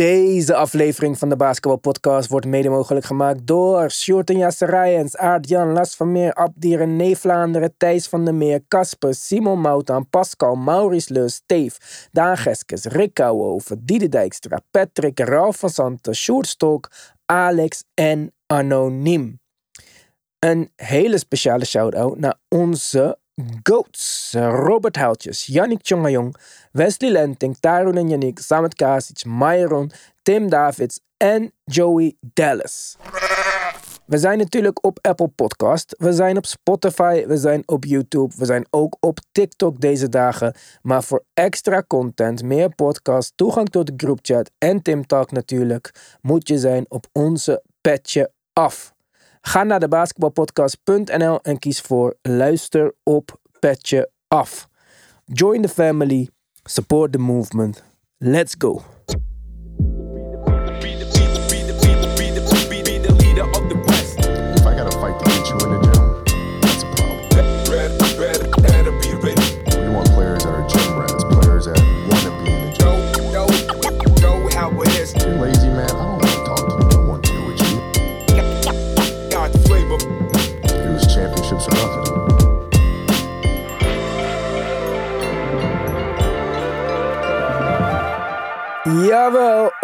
Deze aflevering van de Basketball Podcast wordt mede mogelijk gemaakt door Sjoerd en Rijens, Aart-Jan, Las van Meer, Abdier, René Vlaanderen, Thijs van der Meer, Casper, Simon Moutaan, Pascal, Maurice Leus, Steef, Daan Geskes, Rick Kouwhoven, Diede Dijkstra, Patrick, Ralf van Santen, Sjoerd Alex en Anoniem. Een hele speciale shout-out naar onze GOATs. Robert Houtjes, Yannick Tjongajong, Wesley Lenting, Tarun en Yannick, Samet Kasic, Myron, Tim Davids en Joey Dallas. We zijn natuurlijk op Apple Podcast, we zijn op Spotify, we zijn op YouTube, we zijn ook op TikTok deze dagen. Maar voor extra content, meer podcast, toegang tot de groupchat en Tim Talk natuurlijk, moet je zijn op onze petje af. Ga naar de basketbalpodcast.nl en kies voor luister op petje af. Join the family, support the movement. Let's go.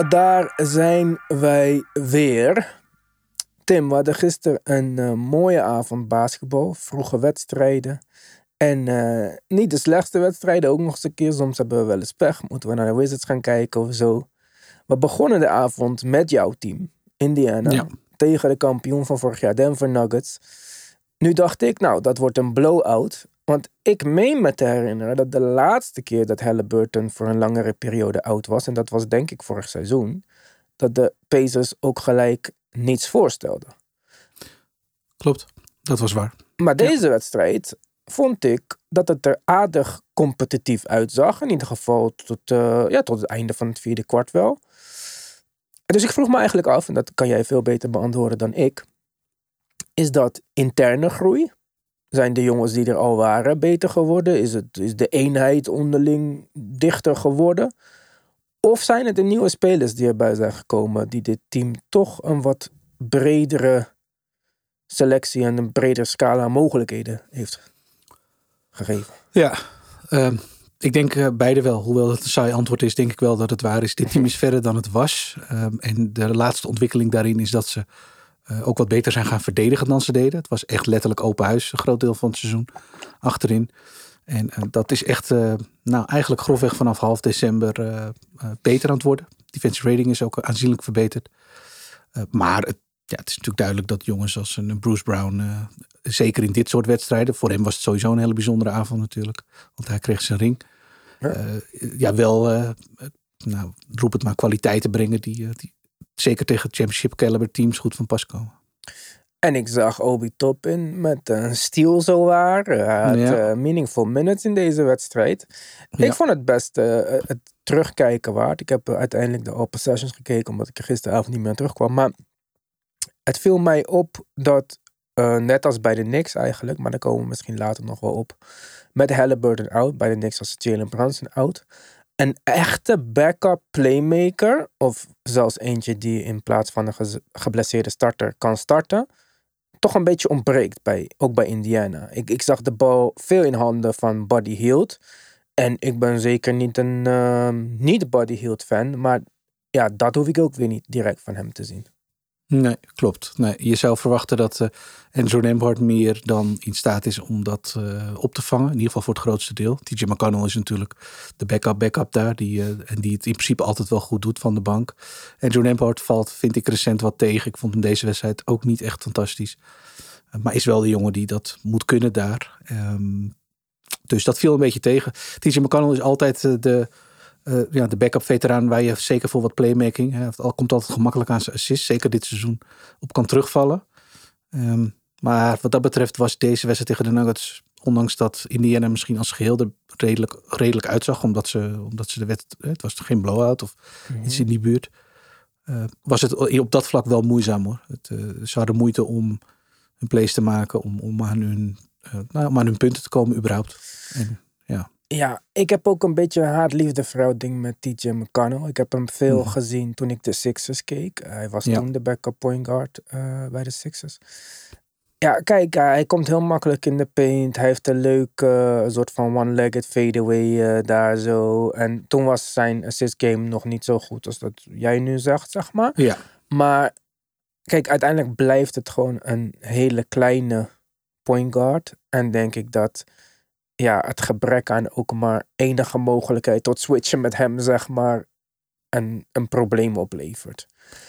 Daar zijn wij weer. Tim, we hadden gisteren een eh, mooie avond basketbal. Vroege wedstrijden. En eh, niet de slechtste wedstrijden, ook nog eens een keer. Soms hebben we wel eens pech. Moeten we naar de Wizards gaan kijken of zo. We begonnen de avond met jouw team, Indiana. Ja. Tegen de kampioen van vorig jaar, Denver Nuggets. Nu dacht ik, nou, dat wordt een blowout. Want ik meen me te herinneren dat de laatste keer dat Halliburton voor een langere periode oud was, en dat was denk ik vorig seizoen, dat de Pacers ook gelijk niets voorstelden. Klopt, dat was waar. Maar deze wedstrijd vond ik dat het er aardig competitief uitzag. In ieder geval tot, eh, ja, tot het einde van het vierde kwart wel. Dus ik vroeg me eigenlijk af, en dat kan jij veel beter beantwoorden dan ik. Is dat interne groei? Zijn de jongens die er al waren beter geworden? Is, het, is de eenheid onderling dichter geworden? Of zijn het de nieuwe spelers die erbij zijn gekomen, die dit team toch een wat bredere selectie en een bredere scala aan mogelijkheden heeft gegeven? Ja, ehm, ik denk eh, beide wel. Hoewel het een saai antwoord is, denk ik wel dat het waar is. Dit team is verder dan het was. Ehm, en de laatste ontwikkeling daarin is dat ze eh, ook wat beter zijn gaan verdedigen dan ze deden. Het was echt letterlijk open huis, een groot deel van het seizoen achterin. En eh, dat is echt, eh, nou eigenlijk grofweg vanaf half december beter aan het worden. Defensive rating is ook aanzienlijk verbeterd. Maar het, ja, het is natuurlijk duidelijk dat jongens als een Bruce Brown, zeker in dit soort wedstrijden, voor hem was het sowieso een hele bijzondere avond natuurlijk, want hij kreeg zijn ring. Ja. Ja, wel, nou, roep het maar kwaliteiten brengen die, die zeker tegen championship caliber teams goed van pas komen. En ik zag Obi Toppin met een steal zowaar. Hij had Ja. eh, meaningful minutes in deze wedstrijd. Ja. Ik vond het best eh, het terugkijken waard. Ik heb eh, uiteindelijk de all possessions gekeken, omdat ik er gisteravond niet meer terugkwam. Maar het viel mij op dat, eh, net als bij de Knicks eigenlijk, maar daar komen we misschien later nog wel op. Met Halliburton out, bij de Knicks was Jalen Brunson out. Een echte backup playmaker, of zelfs eentje die in plaats van een geblesseerde starter kan starten, toch een beetje ontbreekt, bij, ook bij Indiana. Ik, ik zag de bal veel in handen van Buddy Hield. En ik ben zeker niet een ehm, niet Buddy Hield fan, maar ja, dat hoef ik ook weer niet direct van hem te zien. Nee, klopt. Nee, je zou verwachten dat eh Andrew Nembhard meer dan in staat is om dat eh, op te vangen. In ieder geval voor het grootste deel. TJ McConnell is natuurlijk de backup backup daar. Die, eh, en die het in principe altijd wel goed doet van de bank. Andrew Nembhard valt, vind ik, recent wat tegen. Ik vond hem deze wedstrijd ook niet echt fantastisch. Maar is wel de jongen die dat moet kunnen daar. Ehm, dus dat viel een beetje tegen. TJ McConnell is altijd de, eh, ja, de backup veteraan waar je zeker voor wat playmaking. Hè, al komt altijd gemakkelijk aan zijn assist. Zeker dit seizoen op kan terugvallen. Ehm, maar wat dat betreft was deze wedstrijd tegen de Nuggets. Ondanks dat Indiana misschien als geheel er redelijk, redelijk uitzag. Omdat ze, omdat ze de wet. Het was geen blowout of iets in die buurt. eh, was het op dat vlak wel moeizaam hoor. Het, eh, ze hadden moeite om een plays te maken. Om, om, aan hun, nou, om aan hun punten te komen überhaupt. En, ja. Ik heb ook een beetje een haat-liefde verhouding met TJ McConnell. Ik heb hem veel gezien toen ik de Sixers keek. Hij was Ja. toen de backup point guard eh, bij de Sixers. Ja, kijk, eh, hij komt heel makkelijk in de paint. Hij heeft een leuke eh, soort van one-legged fadeaway eh, daar zo. En toen was zijn assist game nog niet zo goed als dat jij nu zegt, zeg maar. Ja, Maar kijk, uiteindelijk blijft het gewoon een hele kleine point guard. En denk ik dat ja, het gebrek aan ook maar enige mogelijkheid tot switchen met hem, zeg maar, een, een probleem oplevert.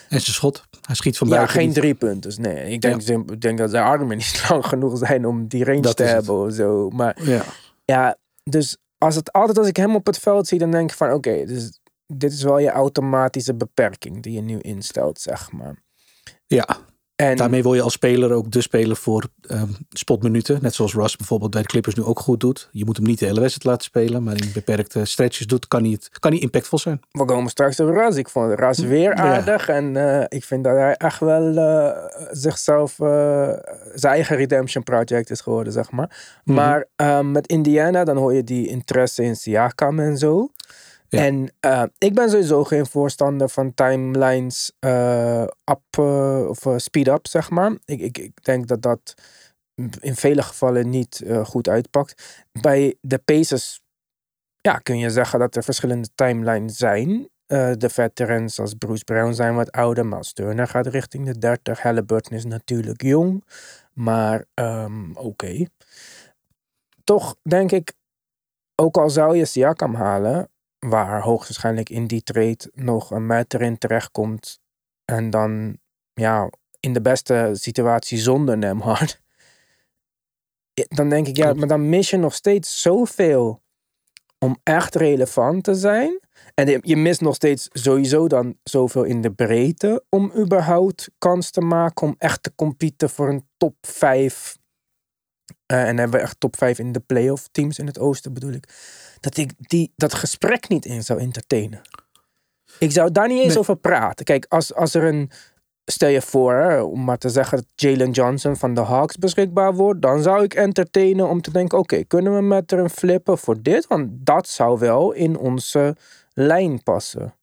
en zijn schot. Hij schiet van Ja, buiten. geen niet. drie punten. Nee, ik denk, ik denk dat zijn armen niet lang genoeg zijn om die range Dat te hebben of zo. Maar Ja. ja, dus als het, altijd als ik hem op het veld zie, dan denk ik van oké, dus dit is wel je automatische beperking die je nu instelt, zeg maar. ja, En daarmee wil je als speler ook de speler voor ehm, spotminuten. Net zoals Russ bijvoorbeeld bij de Clippers nu ook goed doet. Je moet hem niet de hele wedstrijd laten spelen. Maar in beperkte stretches doet, kan hij, het, kan hij impactvol zijn. we komen straks op Ras. Ik vond Ras weer Ja. aardig. En eh, ik vind dat hij echt wel eh, zichzelf, eh, zijn eigen redemption project is geworden, zeg maar. Mhm. Maar eh, met Indiana, dan hoor je die interesse in Siakam en zo. En eh, ik ben sowieso geen voorstander van timelines eh, up eh, of eh, speed up, zeg maar. Ik, ik, ik denk dat dat in vele gevallen niet goed uitpakt. Bij de Pacers ja, kun je zeggen dat er verschillende timelines zijn. De veterans als Bruce Brown zijn wat ouder, Miles Turner gaat richting de 30. Halliburton is natuurlijk jong, maar ehm, oké. Toch denk ik, ook al zou je Siakam halen, waar hoogstwaarschijnlijk in die trade nog een Matt erin terechtkomt en dan ja, in de beste situatie zonder Nemhard, dan denk ik, ja, maar dan mis je nog steeds zoveel om echt relevant te zijn. En je- je mist nog steeds sowieso dan zoveel in de breedte om überhaupt kans te maken om echt te competen voor een top 5. En dan hebben we echt top 5 in de playoff teams in het oosten bedoel ik. Dat ik die, dat gesprek niet in zou entertainen. Ik zou daar niet eens Nee. over praten. Kijk, als, als er een. Stel je voor, hè, om maar te zeggen dat Jalen Johnson van de Hawks beschikbaar wordt. Dan zou ik entertainen om te denken: oké, kunnen we met er een flippen voor dit? Want dat zou wel in onze lijn passen.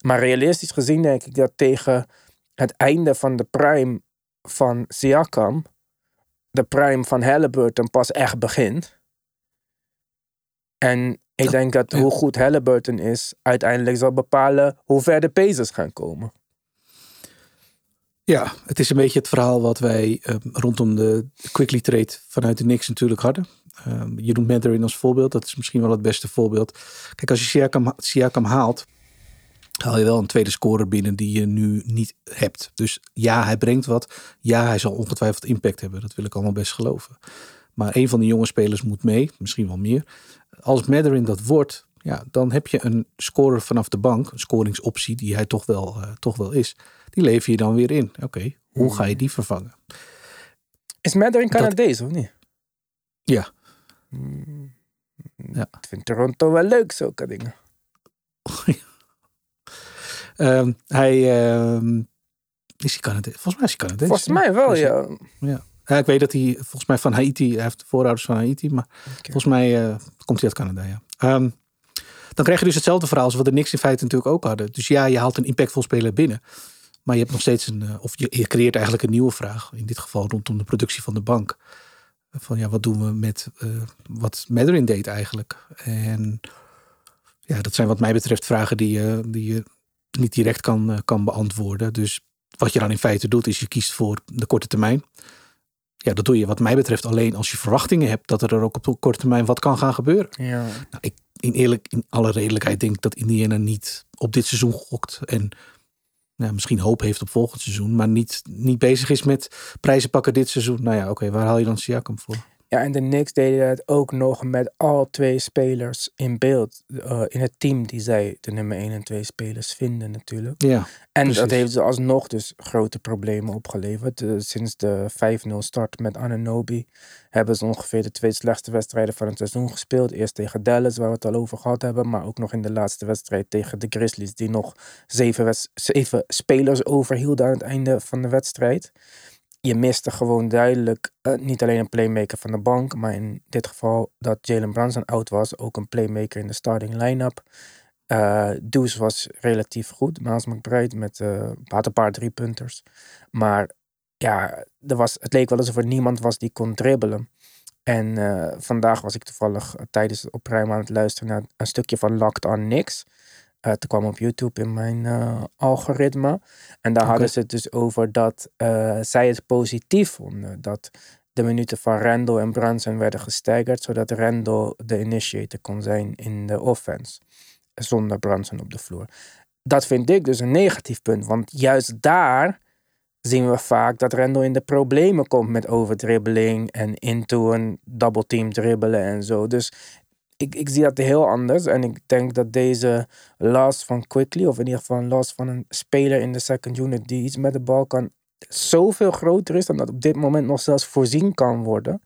Maar realistisch gezien denk ik dat tegen het einde van de prime van Siakam. De prime van Halliburton pas echt begint. En ik denk dat hoe goed Halliburton is, uiteindelijk zal bepalen hoe ver de Pacers gaan komen. Ja, het is een beetje het verhaal wat wij ehm, rondom de quickly trade vanuit de Knicks natuurlijk hadden. Ehm, je noemt Mathurin als voorbeeld. Dat is misschien wel het beste voorbeeld. Kijk, als je Siakam, Siakam haalt, haal je wel een tweede scorer binnen die je nu niet hebt. Dus ja, hij brengt wat. Ja, hij zal ongetwijfeld impact hebben. Dat wil ik allemaal best geloven. Maar een van de jonge spelers moet mee. Misschien wel meer. Als Mathurin dat wordt, ja, dan heb je een scorer vanaf de bank. Een scoringsoptie die hij toch wel, eh, toch wel is. Die lever je dan weer in. Oké, hoe ga je die vervangen? Is Dat- Canadees of niet? Ja. Hmm. Ja. Ik vind Toronto wel leuk, zulke dingen. Ehm, hij ehm, is hij Canadees? Volgens mij is hij Canadees. Volgens mij wel, ja. Ja, ik weet dat hij volgens mij van Haiti, hij heeft de voorouders van Haiti, maar volgens mij eh, komt hij uit Canada, ja. Ehm, dan krijg je dus hetzelfde verhaal als wat de Knicks in feite natuurlijk ook hadden. Dus ja, je haalt een impactvol speler binnen. Maar je hebt nog steeds een, eh, of je, je creëert eigenlijk een nieuwe vraag. In dit geval rondom de productie van de bank. Van ja, wat doen we met eh, wat Madeline deed eigenlijk? En ja, dat zijn wat mij betreft vragen die je, die je niet direct kan, eh, kan beantwoorden. Dus wat je dan in feite doet, is je kiest voor de korte termijn. Ja, dat doe je wat mij betreft alleen als je verwachtingen hebt dat er ook op de korte termijn wat kan gaan gebeuren. Ja. Nou, ik, in, eerlijk, in alle redelijkheid denk ik dat Indiana niet op dit seizoen gokt. En ja, misschien hoop heeft op volgend seizoen. Maar niet, niet bezig is met prijzen pakken dit seizoen. Nou ja, oké, waar haal je dan Siakam voor? Ja, en de Knicks deden het ook nog met al twee spelers in beeld. eh, in het team die zij de nummer 1 en 2 spelers vinden natuurlijk. Ja, En Precies. dat heeft ze alsnog dus grote problemen opgeleverd. Eh, sinds de 5-0 start met Ananobi hebben ze ongeveer de twee slechtste wedstrijden van het seizoen gespeeld. Eerst tegen Dallas, waar we het al over gehad hebben. Maar ook nog in de laatste wedstrijd tegen de Grizzlies, die nog zeven, zeven spelers overhielden aan het einde van de wedstrijd. Je miste gewoon duidelijk eh, niet alleen een playmaker van de bank, maar in dit geval dat Jalen Brunson oud was, ook een playmaker in de starting line-up. Deuce was relatief goed, Miles McBride met had een paar driepunters. Maar ja, er was, het leek wel alsof er niemand was die kon dribbelen. En vandaag was ik toevallig tijdens het opruimen aan het luisteren naar een stukje van Locked on Knicks. Eh het kwam op YouTube in mijn eh, algoritme. En daar hadden ze het dus over dat eh, zij het positief vonden. Dat de minuten van Randall en Brunson werden gesteigerd. Zodat Randall de initiator kon zijn in de offense. Zonder Brunson op de vloer. Dat vind ik dus een negatief punt. Want juist daar zien we vaak dat Randall in de problemen komt met overdribbeling en into een double team dribbelen en zo. Dus ik, ik zie dat heel anders. En ik denk dat deze loss van Quickly, of in ieder geval loss van een speler in de second unit die iets met de bal kan, zoveel groter is dan dat op dit moment nog zelfs voorzien kan worden.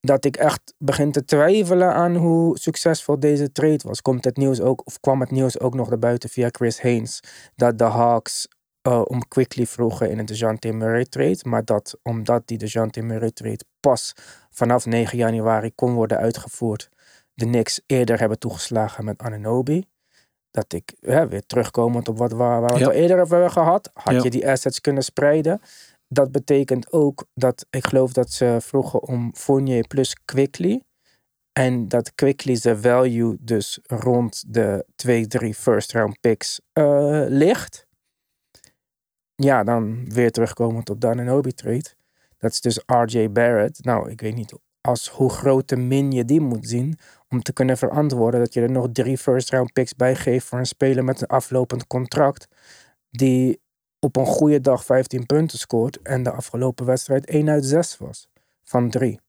Dat ik echt begin te twijfelen aan hoe succesvol deze trade was. Komt het nieuws ook, of kwam het nieuws ook nog naar buiten via Chris Haynes dat de Hawks eh, om Quickly vroegen in een DeJounte Murray trade. Maar dat omdat die DeJounte Murray trade pas vanaf 9 januari kon worden uitgevoerd, de Knicks eerder hebben toegeslagen met Ananobi. Dat ik hè, weer terugkomend op wat, waar, waar we Ja. al eerder hebben gehad, had Ja. je die assets kunnen spreiden. Dat betekent ook dat ik geloof dat ze vroegen om Fournier plus Quickly. En dat Quickly zijn value dus rond de 2, 3 first round picks eh, ligt. Ja, dan weer terugkomend op de Ananobi trade. Dat is dus RJ Barrett. Nou, ik weet niet als hoe grote min je die moet zien om te kunnen verantwoorden dat je er nog drie first round picks bij geeft voor een speler met een aflopend contract die op een goede dag 15 punten scoort en de afgelopen wedstrijd 1 uit 6 was van 3.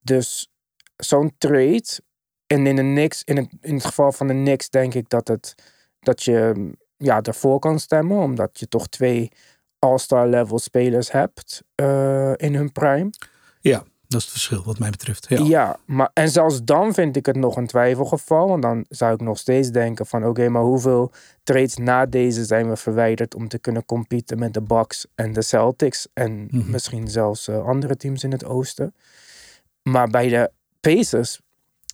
Dus zo'n trade en in de Knicks, in het, in het geval van de Knicks denk ik dat het dat je ja, ervoor kan stemmen omdat je toch twee all-star level spelers hebt eh, in hun prime. Ja, dat is het verschil wat mij betreft. Ja. Ja. maar en zelfs dan vind ik het nog een twijfelgeval. Want dan zou ik nog steeds denken van oké, maar hoeveel trades na deze zijn we verwijderd om te kunnen competen met de Bucks en de Celtics en Mhm. misschien zelfs eh, andere teams in het oosten. Maar bij de Pacers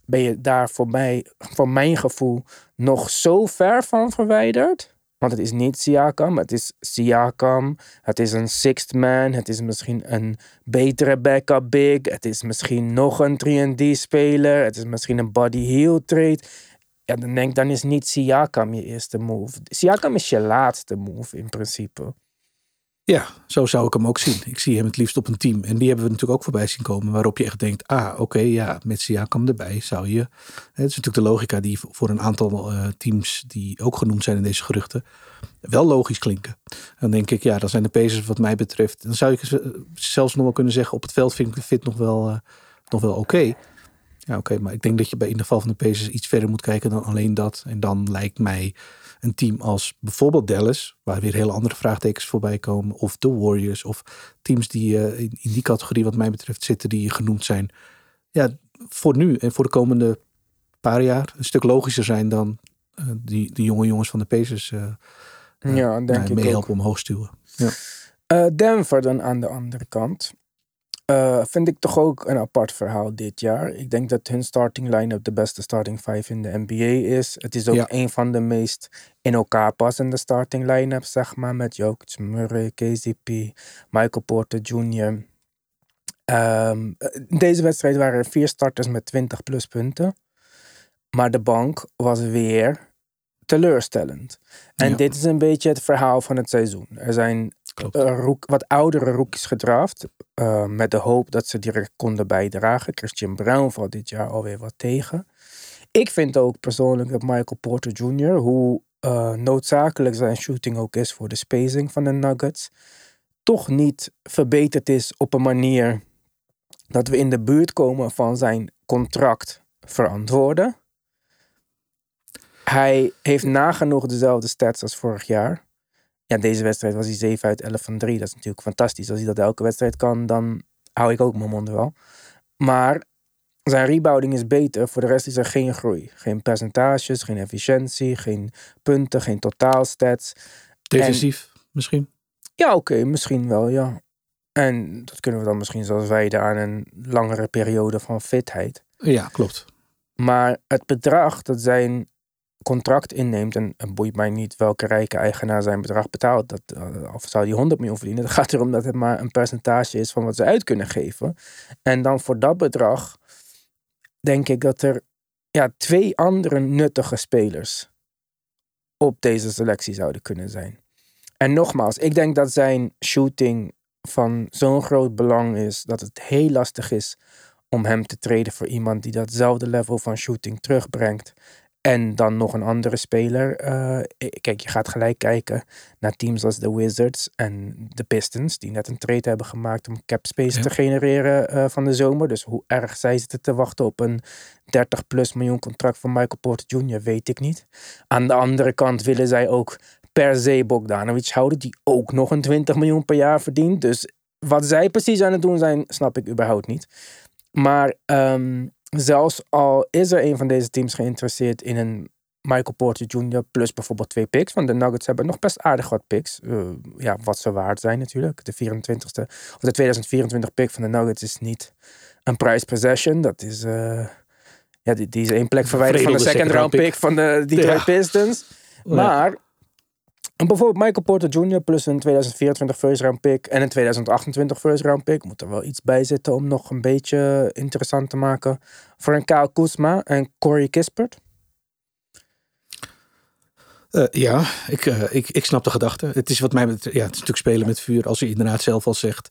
ben je daar voor mij, voor mijn gevoel, nog zo ver van verwijderd. Want het is niet Siakam, het is Siakam. Het is een sixth man. Het is misschien een betere backup big. Het is misschien nog een 3D-speler. Het is misschien een body heel trade. Ja, dan denk dan is niet Siakam je eerste move. Siakam is je laatste move in principe. Ja, zo zou ik hem ook zien. Ik zie hem het liefst op een team. En die hebben we natuurlijk ook voorbij zien komen. Waarop je echt denkt, ah, oké, ja, met Siakam erbij zou je... Het is natuurlijk de logica die voor een aantal eh, teams die ook genoemd zijn in deze geruchten... wel logisch klinken. Dan denk ik, ja, dan zijn de Pacers wat mij betreft... Dan zou ik z- zelfs nog wel kunnen zeggen, op het veld vind ik de fit nog wel, eh, nog wel oké. Ja, oké, maar ik denk dat je bij in ieder geval van de Pacers iets verder moet kijken dan alleen dat. En dan lijkt mij een team als bijvoorbeeld Dallas, waar weer hele andere vraagtekens voorbij komen, of de Warriors, of teams die eh, in, in die categorie wat mij betreft zitten, die genoemd zijn. Ja, voor nu en voor de komende paar jaar een stuk logischer zijn dan eh, die, die jonge jongens van de Pacers eh Ja, denk nou, ik ook. meehelpen omhoog stuwen. Ja. Denver dan aan de andere kant. Eh, vind ik toch ook een apart verhaal dit jaar. Ik denk dat hun starting line-up de beste starting five in de NBA is. Het is ook Ja. een van de meest in elkaar passende starting line-ups, zeg maar. Met Jokic, Murray, KCP, Michael Porter Jr. Ehm, in deze wedstrijd waren er vier starters met 20 plus punten. Maar de bank was weer teleurstellend. En Ja. dit is een beetje het verhaal van het seizoen. Er zijn Roek- wat oudere rookies gedraft. eh, met de hoop dat ze direct konden bijdragen. Christian Brown valt dit jaar alweer wat tegen. Ik vind ook persoonlijk dat Michael Porter Jr., hoe eh, noodzakelijk zijn shooting ook is voor de spacing van de Nuggets, toch niet verbeterd is op een manier dat we in de buurt komen van zijn contract verantwoorden. Hij heeft nagenoeg dezelfde stats als vorig jaar. Ja, deze wedstrijd was hij 7 uit 11 van 3. Dat is natuurlijk fantastisch. Als hij dat elke wedstrijd kan, dan hou ik ook mijn mond wel. Maar zijn rebounding is beter. Voor de rest is er geen groei. Geen percentages, geen efficiëntie, geen punten, geen totaalstats. Defensief misschien. Ja, oké, misschien wel, ja. En dat kunnen we dan misschien zelfs wijden aan een langere periode van fitheid. Ja, klopt. Maar het bedrag dat zijn contract inneemt, en boeit mij niet welke rijke eigenaar zijn bedrag betaalt, dat, eh, of zou die 100 miljoen verdienen, het gaat erom dat het maar een percentage is van wat ze uit kunnen geven. En dan voor dat bedrag denk ik dat er ja, twee andere nuttige spelers op deze selectie zouden kunnen zijn. En nogmaals, ik denk dat zijn shooting van zo'n groot belang is dat het heel lastig is om hem te treden voor iemand die datzelfde level van shooting terugbrengt. En dan nog een andere speler. Eh, kijk, je gaat gelijk kijken naar teams als de Wizards en de Pistons, die net een trade hebben gemaakt om cap space Ja. te genereren eh, van de zomer. Dus hoe erg zij zitten te wachten op een 30 plus miljoen contract van Michael Porter Jr., weet ik niet. Aan de andere kant willen zij ook per se Bogdanovic houden, die ook nog een 20 miljoen per jaar verdient. Dus wat zij precies aan het doen zijn, snap ik überhaupt niet. Maar ehm, zelfs al is er een van deze teams geïnteresseerd in een Michael Porter Jr. plus bijvoorbeeld twee picks. Want de Nuggets hebben nog best aardig wat picks. Eh, ja, wat ze waard zijn natuurlijk. De 24ste of de 2024 pick van de Nuggets is niet een prize possession. Dat is, eh, ja, die, die is één plek verwijderd van de second round pick van de Detroit Ja. Pistons. Maar en bijvoorbeeld Michael Porter Jr. plus een 2024 first round pick en een 2028 first round pick. Moet er wel iets bij zitten om nog een beetje interessant te maken. Voor een Kyle Kuzma en Corey Kispert. Eh, ja, ik, eh, ik, ik snap de gedachte. Het is wat mij ja, het is natuurlijk spelen met vuur. Als je inderdaad zelf al zegt,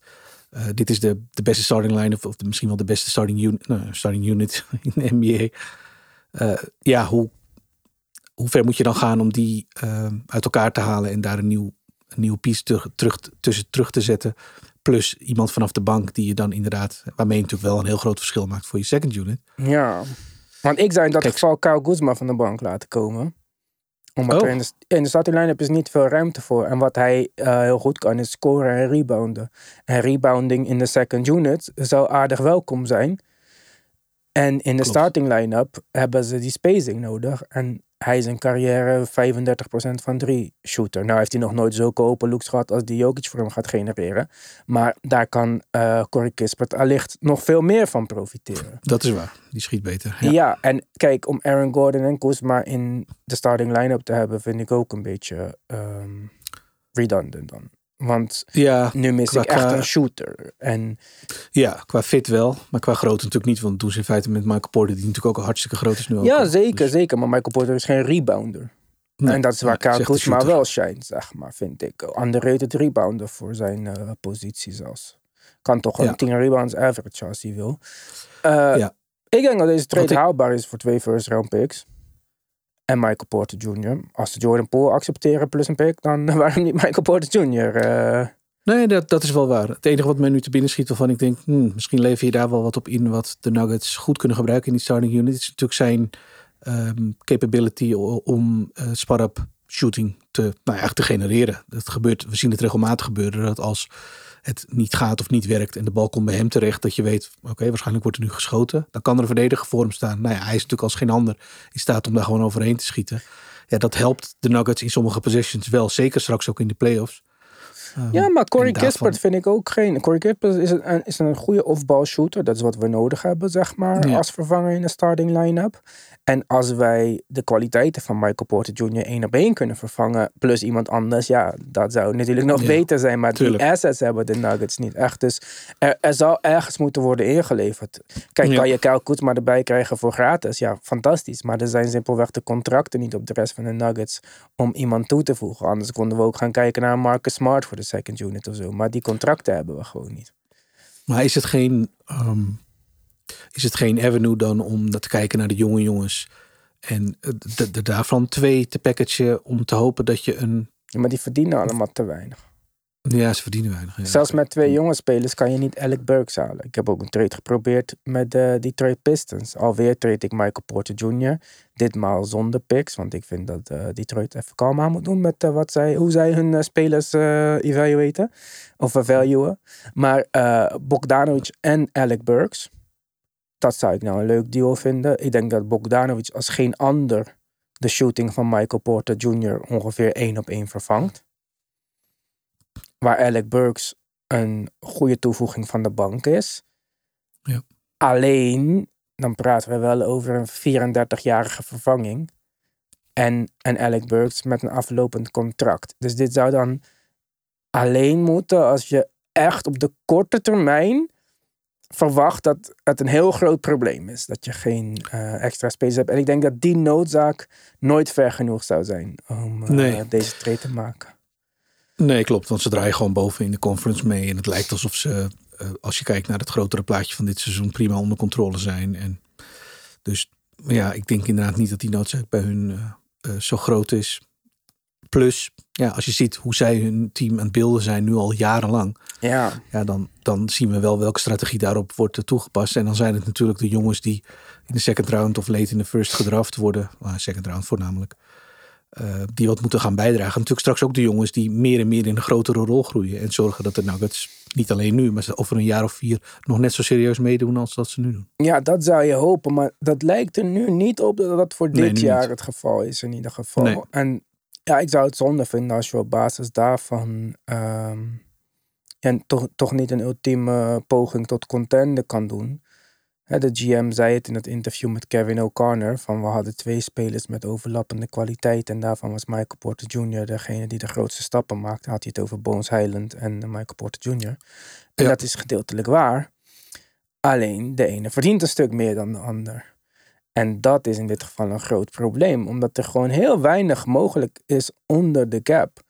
eh, dit is de, de beste starting line of, misschien wel de beste starting unit, nou, starting unit in de NBA. Ja, hoe, hoe ver moet je dan gaan om die eh, uit elkaar te halen en daar een nieuw, een nieuw piece terug, terug, tussen terug te zetten? Plus iemand vanaf de bank die je dan inderdaad, waarmee je natuurlijk wel een heel groot verschil maakt voor je second unit. Ja. Want ik zou in dat Kijk. geval Kyle Kuzma van de bank laten komen. Omdat Oh. er in de, in de starting line-up is niet veel ruimte voor. En wat hij eh, heel goed kan is scoren en rebounden. En rebounding in de second unit zou aardig welkom zijn. En in de Klopt. starting line-up hebben ze die spacing nodig. En hij is een carrière 35% van drie shooter. Nou heeft hij nog nooit zulke open looks gehad als die Jokic voor hem gaat genereren. Maar daar kan Corey Kispert allicht nog veel meer van profiteren. Dat is waar. Die schiet beter. Ja. Ja. en kijk, om Aaron Gordon en Kuzma in de starting line-up te hebben, vind ik ook een beetje ehm, redundant dan. Want ja, nu mis Qua- ik echt een shooter. En Ja, qua fit wel, maar qua grootte natuurlijk niet. Want doen ze in feite met Michael Porter, die natuurlijk ook al hartstikke groot is nu. Ja, zeker, Dus- zeker. Maar Michael Porter is geen rebounder. Nee, en dat is waar Kyle een Kuzma wel shine, zeg maar, vind ik. Underrated rebounder voor zijn eh, positie zelfs. Kan toch een Ja. 10 rebounds average als hij wil. Eh, Ja. Ik denk dat deze trade ik- haalbaar is voor twee first round picks. En Michael Porter Jr. Als ze Jordan Poole accepteren plus een pick, dan waarom niet Michael Porter Jr.? Eh, Nee, dat, dat is wel waar. Het enige wat mij nu te binnen schiet waarvan ik denk, hmm, misschien lever je daar wel wat op in wat de Nuggets goed kunnen gebruiken in die starting unit. is natuurlijk zijn ehm, capability om eh spar-up shooting te, nou ja, te genereren. Dat gebeurt, we zien het regelmatig gebeuren dat als het niet gaat of niet werkt en de bal komt bij hem terecht, dat je weet, oké, waarschijnlijk wordt er nu geschoten. Dan kan er een verdediger voor hem staan. Nou ja, hij is natuurlijk als geen ander in staat om daar gewoon overheen te schieten. Ja, dat helpt de Nuggets in sommige possessions wel, zeker straks ook in de playoffs. Ja, maar Corey Kispert vind ik ook geen... Corey Kispert is een, is een goede off-ball shooter. Dat is wat we nodig hebben, zeg maar, Ja. als vervanger in de starting line-up. En als wij de kwaliteiten van Michael Porter Jr. één op één kunnen vervangen, plus iemand anders, ja, dat zou natuurlijk nog Ja, beter zijn. Maar tuurlijk. die assets hebben de Nuggets niet echt. Dus er, er zal ergens moeten worden ingeleverd. Kijk, Ja. kan je Kyle Kuzma erbij krijgen voor gratis? Ja, fantastisch. Maar er zijn simpelweg de contracten niet op de rest van de Nuggets om iemand toe te voegen. Anders konden we ook gaan kijken naar Marcus Smart voor de second unit of zo. Maar die contracten hebben we gewoon niet. Maar is het geen, ehm, is het geen avenue dan om te kijken naar de jonge jongens en de, de, daarvan twee te packagen om te hopen dat je een... Ja, maar die verdienen allemaal te weinig. Ja, ze verdienen weinig. Ja. Zelfs met twee jonge spelers kan je niet Alec Burks halen. Ik heb ook een trade geprobeerd met de Detroit Pistons. Alweer trade ik Michael Porter Jr. Ditmaal zonder picks, want ik vind dat eh, Detroit even kalm aan moet doen met eh, wat zij, hoe zij hun eh, spelers eh evaluaten of valuen. Maar eh Bogdanovic en Alec Burks, dat zou ik nou een leuk duo vinden. Ik denk dat Bogdanovic als geen ander de shooting van Michael Porter Jr. ongeveer één op één vervangt. Waar Alec Burks een goede toevoeging van de bank is. Ja. Alleen, dan praten we wel over een 34-jarige vervanging. En een Alec Burks met een aflopend contract. Dus dit zou dan alleen moeten als je echt op de korte termijn verwacht dat het een heel groot probleem is. Dat je geen eh, extra spelers hebt. En ik denk dat die noodzaak nooit ver genoeg zou zijn om eh, Nee. deze trade te maken. Nee, klopt. Want ze draaien gewoon boven in de conference mee. En het lijkt alsof ze, eh, als je kijkt naar het grotere plaatje van dit seizoen, prima onder controle zijn. En dus ja, ik denk inderdaad niet dat die noodzaak bij hun eh, eh, zo groot is. Plus, ja, als je ziet hoe zij hun team aan het beelden zijn nu al jarenlang. Ja, Ja, dan, dan zien we wel welke strategie daarop wordt toegepast. En dan zijn het natuurlijk de jongens die in de second round of late in de first gedraft worden. Uh, second round voornamelijk. Eh, die wat moeten gaan bijdragen. Natuurlijk straks ook de jongens die meer en meer in een grotere rol groeien. En zorgen dat de Nuggets niet alleen nu, maar over een jaar of vier nog net zo serieus meedoen als dat ze nu doen. ja, dat zou je hopen. Maar dat lijkt er nu niet op dat dat voor dit jaar niet. het geval is in ieder geval. Nee. En ja, ik zou het zonde vinden als je op basis daarvan ehm, en toch, toch niet een ultieme poging tot contender kan doen. De GM zei het in het interview met Kevin O'Connor. Van we hadden twee spelers met overlappende kwaliteit. En daarvan was Michael Porter Jr. degene die de grootste stappen maakte. Had hij het over Bones Highland en Michael Porter Jr. En Ja. dat is gedeeltelijk waar. Alleen de ene verdient een stuk meer dan de ander. En dat is in dit geval een groot probleem. Omdat er gewoon heel weinig mogelijk is onder de cap.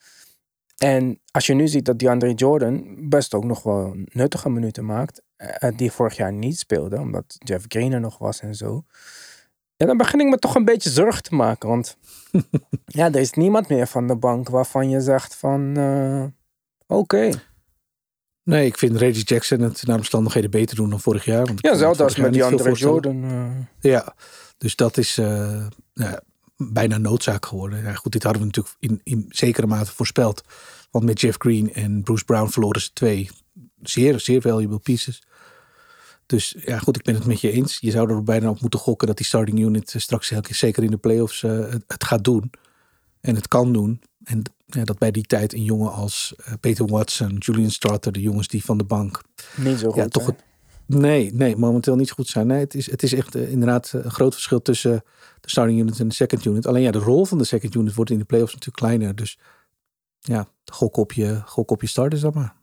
En als je nu ziet dat DeAndre Jordan best ook nog wel nuttige minuten maakt. eh, Die vorig jaar niet speelde, omdat Jeff Green er nog was en zo. Ja, dan begin ik me toch een beetje zorgen te maken. Want ja, er is niemand meer van de bank waarvan je zegt van... eh, Oké. Nee, ik vind Reggie Jackson het naar omstandigheden beter doen dan vorig jaar. Want Ja, zelfs als met veel voorstellen. Jordan. eh. Ja, dus dat is ja, bijna noodzaak geworden. Ja, goed, dit hadden we natuurlijk in, in zekere mate voorspeld. Want met Jeff Green en Bruce Brown verloren ze twee zeer, zeer valuable pieces. Dus ja, goed, ik ben het met je eens. Je zou er bijna op moeten gokken dat die starting unit eh, straks zeker in de playoffs eh, het, gaat doen. En het kan doen. En ja, dat bij die tijd een jongen als eh, Peter Watson, Julian Strother, de jongens die van de bank Niet zo goed. ja, toch het, nee, nee, momenteel niet goed zijn. Nee, het is, het is echt eh, inderdaad eh, een groot verschil tussen de starting unit en de second unit. Alleen ja, de rol van de second unit wordt in de playoffs natuurlijk kleiner. Dus ja, gok op je, gok op je starters dan maar.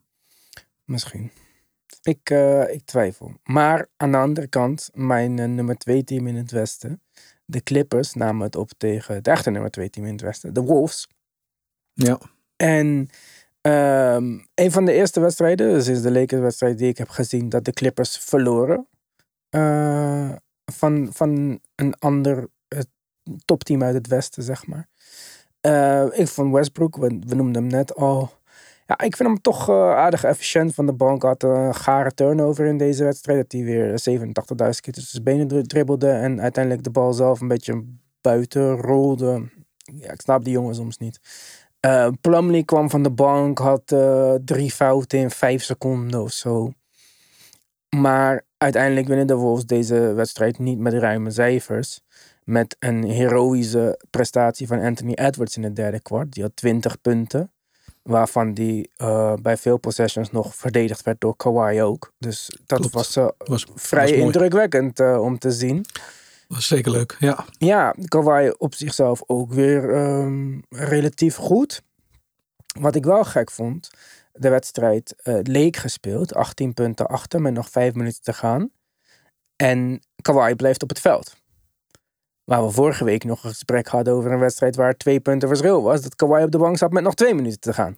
Misschien. Ik, eh, ik twijfel. Maar aan de andere kant, mijn nummer twee team in het Westen, de Clippers, namen het op tegen het echte nummer twee team in het Westen, de Wolves. Ja, En ehm, een van de eerste wedstrijden, is de Lakers-wedstrijd die ik heb gezien, dat de Clippers verloren eh, van, van een ander topteam uit het Westen, zeg maar. Eh, ik vond Westbrook, we, noemden hem net al. Ja, ik vind hem toch eh, aardig efficiënt van de bank. Had een gare turnover in deze wedstrijd. Dat hij weer 87.000 keer tussen zijn benen dri- dribbelde. En uiteindelijk de bal zelf een beetje buiten rolde. Ja, ik snap die jongen soms niet. Eh Plumlee kwam van de bank, had eh, drie fouten in vijf seconden of zo. Maar uiteindelijk winnen de Wolves deze wedstrijd niet met ruime cijfers. Met een heroïsche prestatie van Anthony Edwards in het derde kwart. Die had 20 punten. Waarvan die eh, bij veel possessions nog verdedigd werd door Kawhi ook. Dus dat Klopt. was was, vrij was indrukwekkend om te zien. Was zeker leuk, ja. Ja, Kawhi op zichzelf ook weer ehm, relatief goed. Wat ik wel gek vond, de wedstrijd eh, leek gespeeld, 18 punten achter met nog 5 minuten te gaan. En Kawhi blijft op het veld. Waar we vorige week nog een gesprek hadden over een wedstrijd waar twee punten verschil was. Dat Kawhi op de bank zat met nog twee minuten te gaan.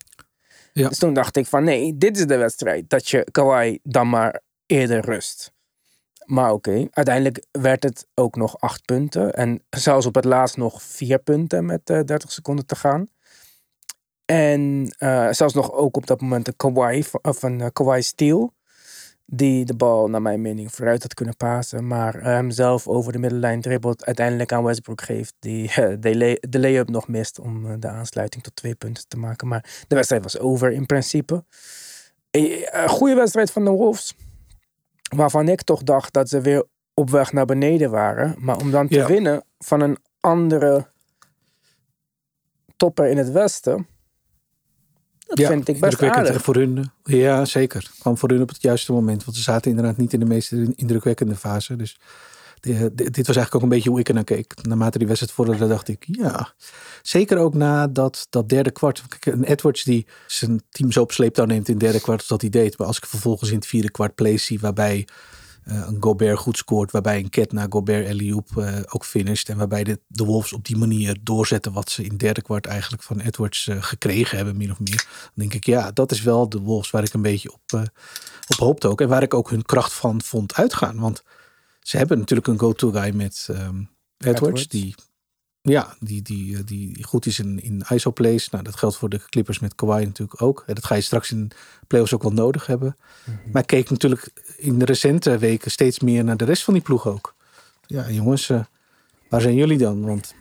Ja. Dus toen dacht ik van nee, dit is de wedstrijd dat je Kawhi dan maar eerder rust. Maar oké, uiteindelijk werd het ook nog acht punten. En zelfs op het laatst nog vier punten met eh 30 seconden te gaan. En eh, zelfs nog ook op dat moment een Kawhi, of een eh, Kawhi Steele. Die de bal naar mijn mening vooruit had kunnen pasen. Maar hem zelf over de middenlijn dribbelt. Uiteindelijk aan Westbrook geeft. Die de, lay- de lay-up nog mist om de aansluiting tot twee punten te maken. Maar de wedstrijd was over in principe. Een goede wedstrijd van de Wolves. Waarvan ik toch dacht dat ze weer op weg naar beneden waren. Maar om dan te Ja. winnen van een andere topper in het Westen. Dat vind ik best aardig. Voor hun, eh, ja, zeker. Kwam voor hun op het juiste moment. Want ze zaten inderdaad niet in de meest indrukwekkende fase. Dus dit was eigenlijk ook een beetje hoe ik er naar keek. Naarmate die wedstrijd vorderde, dacht ik, ja. Zeker ook na dat, dat derde kwart. Een Edwards die zijn team zo op sleeptouw neemt in derde kwart dat hij deed. Maar als ik vervolgens in het vierde kwart plays zie waarbij eh, een Gobert goed scoort. Waarbij een Ket naar Gobert Eliop eh ook finisht. En waarbij de, de Wolves op die manier doorzetten wat ze in het derde kwart eigenlijk van Edwards eh, gekregen hebben, min of meer. Dan denk ik, ja, dat is wel de Wolves waar ik een beetje op, eh, op hoopte ook. En waar ik ook hun kracht van vond uitgaan. Want ze hebben natuurlijk een go-to guy met ehm, Edwards, Edwards. Die, ja, die, die, eh, die goed is in, in ISO-plays. Nou, dat geldt voor de Clippers met Kawhi natuurlijk ook. En dat ga je straks in playoffs ook wel nodig hebben. Maar ik keek natuurlijk in de recente weken steeds meer naar de rest van die ploeg ook. Ja, jongens, eh, waar zijn jullie dan? Want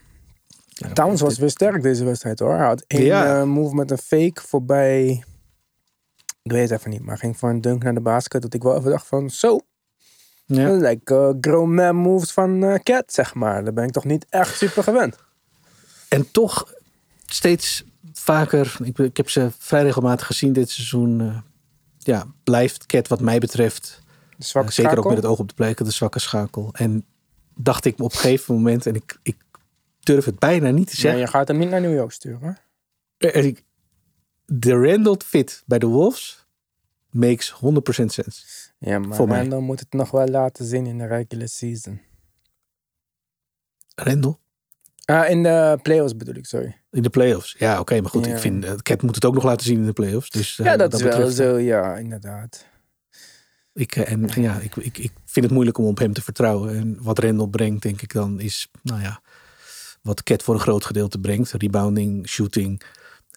ja, Towns was weer sterk deze wedstrijd hoor. Hij had één Ja. eh, move met een fake voorbij. Ik weet het even niet, maar ging voor een dunk naar de basket. Dat ik wel even dacht van zo. Ja. Dat lijkt grown man moves van eh Cat, zeg maar. Daar ben ik toch niet echt super gewend. En toch steeds vaker, ik, ik heb ze vrij regelmatig gezien dit seizoen. eh, ja, blijft Cat wat mij betreft, De zwakke eh, zeker ook met het oog op de pleken, de zwakke schakel. En dacht ik me op een gegeven moment, en ik, ik durf het bijna niet te Nee, zeggen. je gaat hem niet naar New York sturen. ik- De Randall fit bij de Wolves makes 100% sense. Ja, maar Voor mij. Moet het nog wel laten zien in de regular season. Randall? Ah, in de playoffs bedoel ik, sorry. In de playoffs. Ja, oké, maar goed, Ja. ik vind, uh, Cat moet het ook nog laten zien in de playoffs. Dus, eh, ja, dat is wel zo, ja, inderdaad. Ik, eh, en ja, ik, ik, ik vind het moeilijk om op hem te vertrouwen. En wat Randall brengt, denk ik dan, is, nou ja, wat Cat voor een groot gedeelte brengt. Rebounding, shooting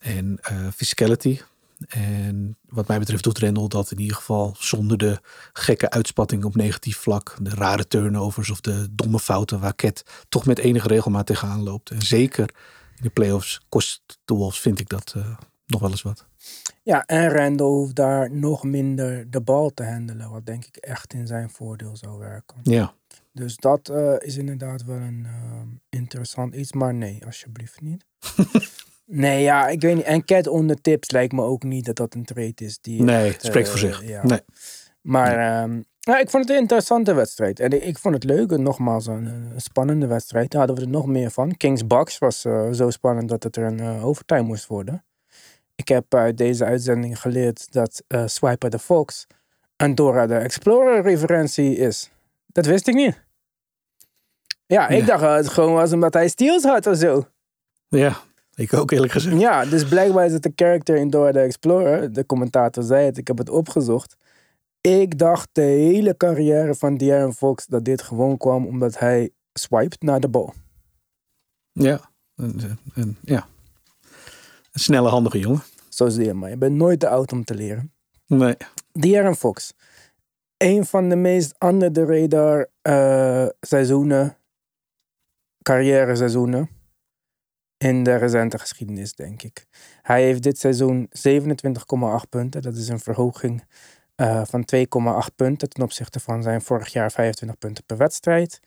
en eh, physicality. En wat mij betreft doet Randall dat in ieder geval zonder de gekke uitspatting op negatief vlak. De rare turnovers of de domme fouten waar Cat toch met enige regelmaat tegenaan loopt. En zeker in de playoffs kost de Wolves, vind ik dat eh, nog wel eens wat. Ja, en Randall hoeft daar nog minder de bal te handelen. Wat denk ik echt in zijn voordeel zou werken. Ja, Dus dat eh, is inderdaad wel een ehm, interessant iets. Maar nee, alsjeblieft niet. nee, ja, ik weet niet. En Cat onder tips lijkt me ook niet dat dat een trade is. Die nee, echt, het spreekt eh, voor zich. ja. Nee. Maar ehm, ja, ik vond het een interessante wedstrijd. En ik, vond het leuk. En nogmaals, een, een spannende wedstrijd. Daar hadden we er nog meer van. Kings Bucks was eh, zo spannend dat het er een eh, overtime moest worden. Ik heb uit deze uitzending geleerd dat eh Swiper the Fox een Dora the Explorer referentie is. Dat wist ik niet. Ja, ik Nee. dacht het gewoon was omdat hij steals had of zo. Ja, ik ook eerlijk gezegd. Ja, dus blijkbaar is het een character in Dora the Explorer. De commentator zei het, ik heb het opgezocht. Ik dacht de hele carrière van De'Aaron Fox dat dit gewoon kwam omdat hij swiped naar de bal. Ja. En, en, ja. Een snelle, handige jongen. Zo zie je maar. Je bent nooit te oud om te leren. Nee. De'Aaron Fox. Een van de meest under the radar eh, seizoenen, carrière seizoenen in de recente geschiedenis, denk ik. Hij heeft dit seizoen 27,8 punten. Dat is een verhoging eh, van 2,8 punten ten opzichte van zijn vorig jaar 25 punten per wedstrijd.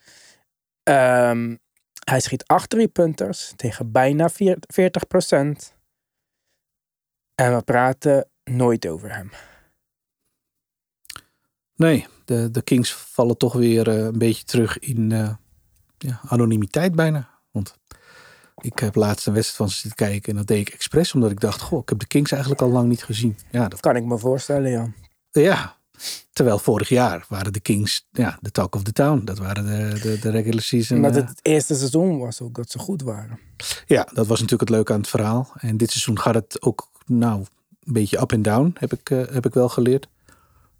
Ehm, hij schiet 8 driepunters tegen bijna 40 procent. En we praten nooit over hem. Nee, de, de Kings vallen toch weer eh, een beetje terug in eh, ja, anonimiteit bijna. Want ik heb laatst een wedstrijd van ze zitten kijken en dat deed ik expres. Omdat ik dacht, goh, ik heb de Kings eigenlijk al lang niet gezien. Ja, dat, Kan ik me voorstellen, ja. ja. terwijl vorig jaar waren de Kings ja, de talk of the town. Dat waren de, de, de regular season. Omdat eh, het het eerste seizoen was ook dat ze goed waren. Ja, dat was natuurlijk het leuke aan het verhaal. En dit seizoen gaat het ook, nou, een beetje up en down, heb ik, eh, heb ik wel geleerd.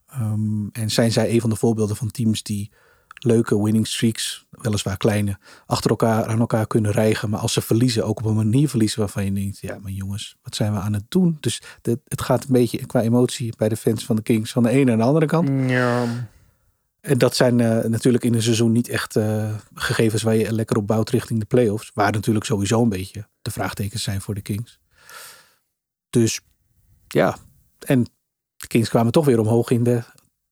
Ehm, en zijn zij een van de voorbeelden van teams die leuke winning streaks, weliswaar kleine, achter elkaar aan elkaar kunnen rijgen. Maar als ze verliezen, ook op een manier verliezen waarvan je denkt, ja, maar jongens, wat zijn we aan het doen? Dus de, het gaat een beetje qua emotie bij de fans van de Kings van de ene en de andere kant. Ja. En dat zijn eh, natuurlijk in een seizoen niet echt eh, gegevens waar je lekker op bouwt richting de playoffs. Waar natuurlijk sowieso een beetje de vraagtekens zijn voor de Kings. Dus ja, en de Kings kwamen toch weer omhoog in de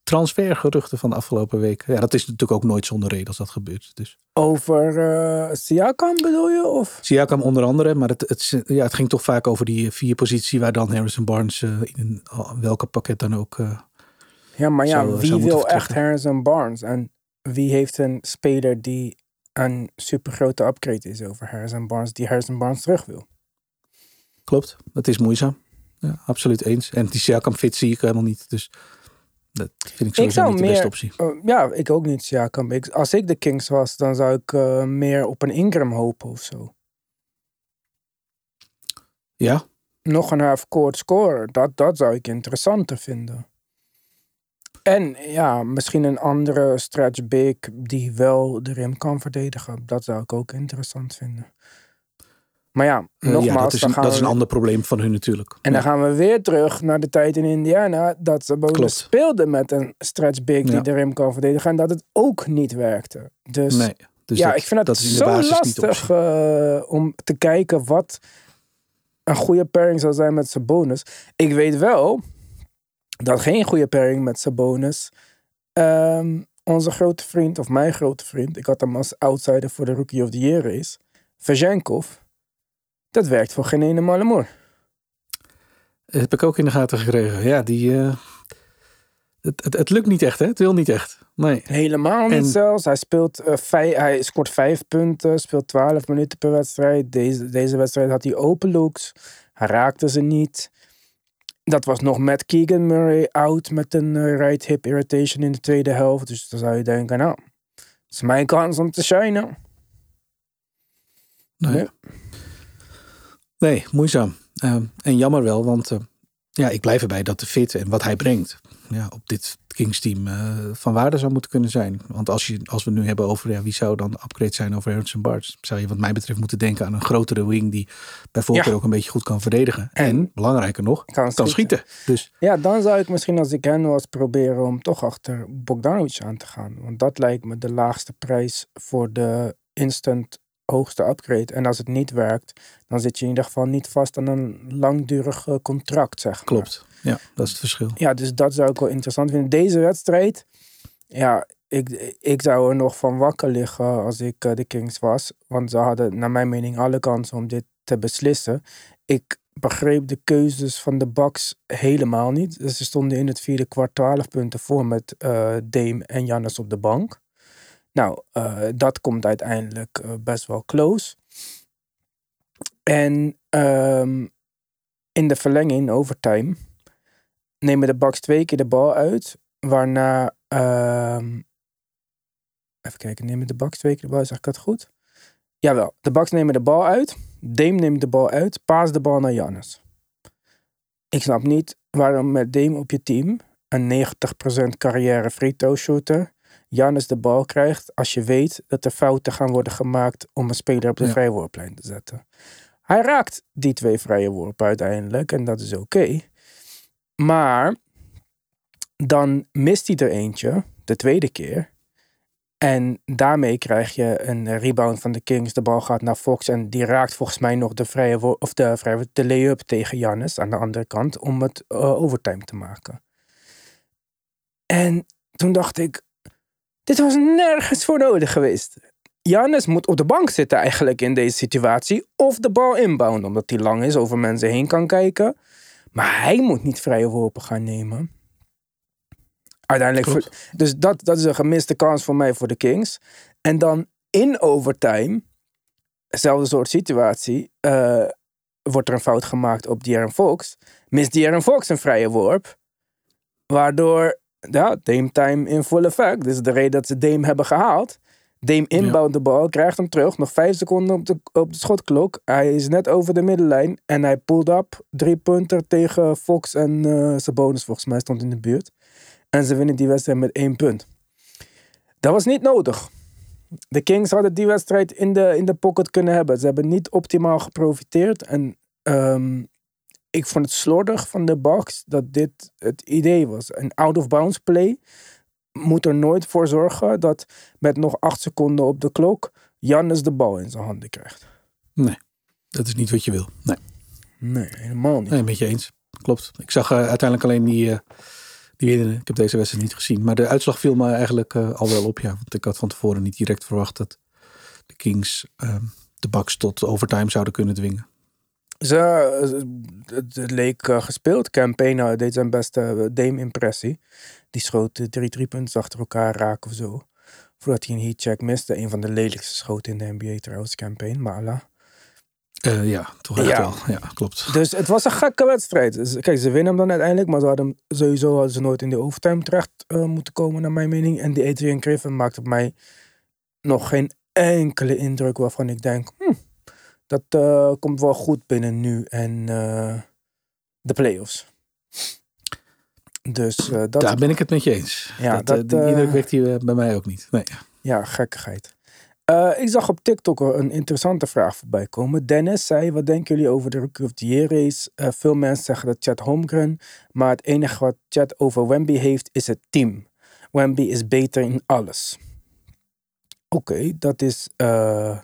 transfergeruchten van de afgelopen weken. Ja, dat is natuurlijk ook nooit zonder reden als dat gebeurt. Dus. Over eh Siakam bedoel je? Of? Siakam onder andere, maar het, het, ja, het ging toch vaak over die vier positie waar dan Harrison Barnes eh, in een- welke pakket dan ook. eh, Ja, maar ja, Zou- wie wil echt. Harrison Barnes? En wie heeft een speler die een supergrote upgrade is over Harrison Barnes, die Harrison Barnes terug wil? klopt, het is moeizaam. Ja, absoluut eens. En die Siakam fit zie ik helemaal niet. Dus dat vind ik sowieso zou niet de meer- beste optie. Uh, ja, ik ook niet Siakam. Ik, als ik de Kings was, dan zou ik eh, meer op een Ingram hopen of zo. Ja, Nog een half-court scorer, dat, dat zou ik interessanter vinden. En ja, misschien een andere stretch big die wel de rim kan verdedigen. Dat zou ik ook interessant vinden. Maar ja, eh, nogmaals, ja dat, is een, dat is een ander probleem van hun natuurlijk. En dan gaan we weer terug naar de tijd in Indiana. Dat ze Klopt. bonus speelde met een stretch big die Ja. de rim kan verdedigen. En dat het ook niet werkte. Dus nee, dus ja, dat, ik vind het dat de zo lastig eh, om te kijken wat een goede pairing zou zijn met Sabonis. Ik weet wel dat geen goede pairing met Sabonis ehm, onze grote vriend, of mijn grote vriend, ik had hem als outsider voor de Rookie of the Year race, Vezenkov, dat werkt voor geen ene. Dat heb ik ook in de gaten gekregen. Ja, die. eh, het, het, het lukt niet echt, hè? Het wil niet echt. Nee. Helemaal niet En- zelfs. Hij, speelt, eh, vij- hij scoort vijf punten, speelt 12 minuten per wedstrijd. Deze, deze wedstrijd had hij open looks. Hij raakte ze niet. Dat was nog met Keegan Murray out met een eh, right hip irritation in de tweede helft. Dus dan zou je denken, nou, het is mijn kans om te shinen. Nee, Nee. Nee moeizaam. Ehm, en jammer wel, want eh, ja, ik blijf erbij dat de fit en wat hij brengt ja, op dit Kings team eh, van waarde zou moeten kunnen zijn. Want als, je, als we nu hebben over ja, wie zou dan de upgrade zijn over Harrison Barnes, zou je wat mij betreft moeten denken aan een grotere wing die bij voorkeur Ja. ook een beetje goed kan verdedigen. En, En belangrijker nog, kan kan schieten. schieten. Dus Ja, dan zou ik misschien als ik hen was proberen om toch achter Bogdanovic aan te gaan. Want dat lijkt me de laagste prijs voor de instant hoogste upgrade. En als het niet werkt, dan zit je in ieder geval niet vast aan een langdurig eh, contract, zeg maar. klopt. Ja, dat is het verschil. Ja, dus dat zou ik wel interessant vinden. Deze wedstrijd, ja, ik, ik zou er nog van wakker liggen als ik eh, de Kings was. Want ze hadden, naar mijn mening, alle kansen om dit te beslissen. Ik begreep de keuzes van de Bucks helemaal niet. Ze stonden in het vierde kwart 12 punten voor met eh Dame en Jannes op de bank. Nou, eh, dat komt uiteindelijk eh, best wel close. En ehm, in de verlenging, in overtime, nemen de Bucks twee keer de bal uit. Waarna. ehm, even kijken, nemen de Bucks twee keer de bal uit? Zeg ik dat goed? Jawel, de Bucks nemen de bal uit. Dame neemt de bal uit. Paas de bal naar Jannes. Ik snap niet waarom met Dame op je team. Een 90% carrière free throw shooter. Jannes de bal krijgt als je weet dat er fouten gaan worden gemaakt om een speler op de Ja. vrije worplijn te zetten. Hij raakt die twee vrije worpen uiteindelijk en dat is oké. Maar dan mist hij er eentje, de tweede keer. En daarmee krijg je een rebound van de Kings. De bal gaat naar Fox en die raakt volgens mij nog de, vrije of de, vrije, de lay-up tegen Jannes aan de andere kant om het eh, overtime te maken. En toen dacht ik, dit was nergens voor nodig geweest. Jannes moet op de bank zitten eigenlijk in deze situatie. Of de bal inbouwen, omdat hij lang is, over mensen heen kan kijken. Maar hij moet niet vrije worpen gaan nemen. Uiteindelijk, dus dat, dat is een gemiste kans voor mij voor de Kings. En dan in overtime, hetzelfde soort situatie, eh, wordt er een fout gemaakt op De'Aaron Fox. Mist De'Aaron Fox een vrije worp. Waardoor, ja, Dame time in full effect. Dus de reden dat ze Dame hebben gehaald. Dame inbouwt de bal, krijgt hem terug. Nog vijf seconden op de, op de schotklok. Hij is net over de middenlijn. En hij pulled up. Drie punter tegen Fox en eh Sabonis volgens mij stond in de buurt. En ze winnen die wedstrijd met één punt. Dat was niet nodig. De Kings hadden die wedstrijd in de, in de pocket kunnen hebben. Ze hebben niet optimaal geprofiteerd. En ehm, ik vond het slordig van de Bucks dat dit het idee was. Een out-of-bounds play moet er nooit voor zorgen dat met nog acht seconden op de klok Jannes de bal in zijn handen krijgt. Nee, dat is niet wat je wil. Nee, Nee, helemaal niet. nee met je eens. Klopt. Ik zag eh, uiteindelijk alleen die, eh, Die winnen. Ik heb deze wedstrijd niet gezien. Maar de uitslag viel me eigenlijk eh, al wel op. Ja, want ik had van tevoren niet direct verwacht dat de Kings ehm, de Bucks tot overtime zouden kunnen dwingen. Ze, eh, het, leek eh, gespeeld. Campaign deed zijn beste eh, Dame-impressie. Die schoot eh, drie driepunten achter elkaar raken of zo. Voordat hij een heatcheck miste. Een van de lelijkste schoten in de NBA trouwens, Campaign. Maar Allah. Ja, toch echt Ja. wel. Ja, klopt. Dus het was een gekke wedstrijd. Dus, kijk, ze winnen hem dan uiteindelijk. Maar ze hadden hem, sowieso hadden ze nooit in de overtime terecht moeten komen, naar mijn mening. En die Adrian Griffin maakt op mij nog geen enkele indruk waarvan ik denk... Hm, dat eh, komt wel goed binnen nu en eh, de playoffs. Dus eh, dat... Daar ben ik het met je eens. Ja, dat, dat, die indruk wekt hij eh, bij mij ook niet. Nee. Ja, gekkigheid. Ik zag op TikTok een interessante vraag voorbij komen. Dennis zei, wat denken jullie over de Rookie of the Year race? Veel mensen zeggen dat Chad Holmgren, maar het enige wat Chad over Wemby heeft is het team. Wemby is beter in alles. Oké, dat is eh,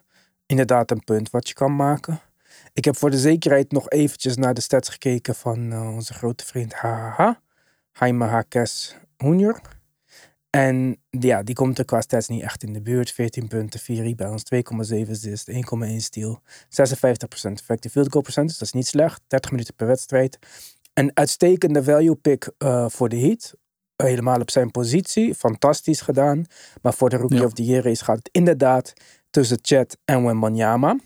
inderdaad een punt wat je kan maken. Ik heb voor de zekerheid nog eventjes naar de stats gekeken van eh, onze grote vriend HHH. Jaime Hakes Jr. En ja, die komt er qua stats niet echt in de buurt. 14 punten, 4 rebounds, 2,7 assists, 1,1 steal. 56% effective field goal percentage, dat is niet slecht. 30 minuten per wedstrijd. Een uitstekende value pick eh, voor de Heat. Helemaal op zijn positie. Fantastisch gedaan. Maar voor de Rookie Ja. of the Year race gaat het inderdaad tussen Chet en Wembanyama.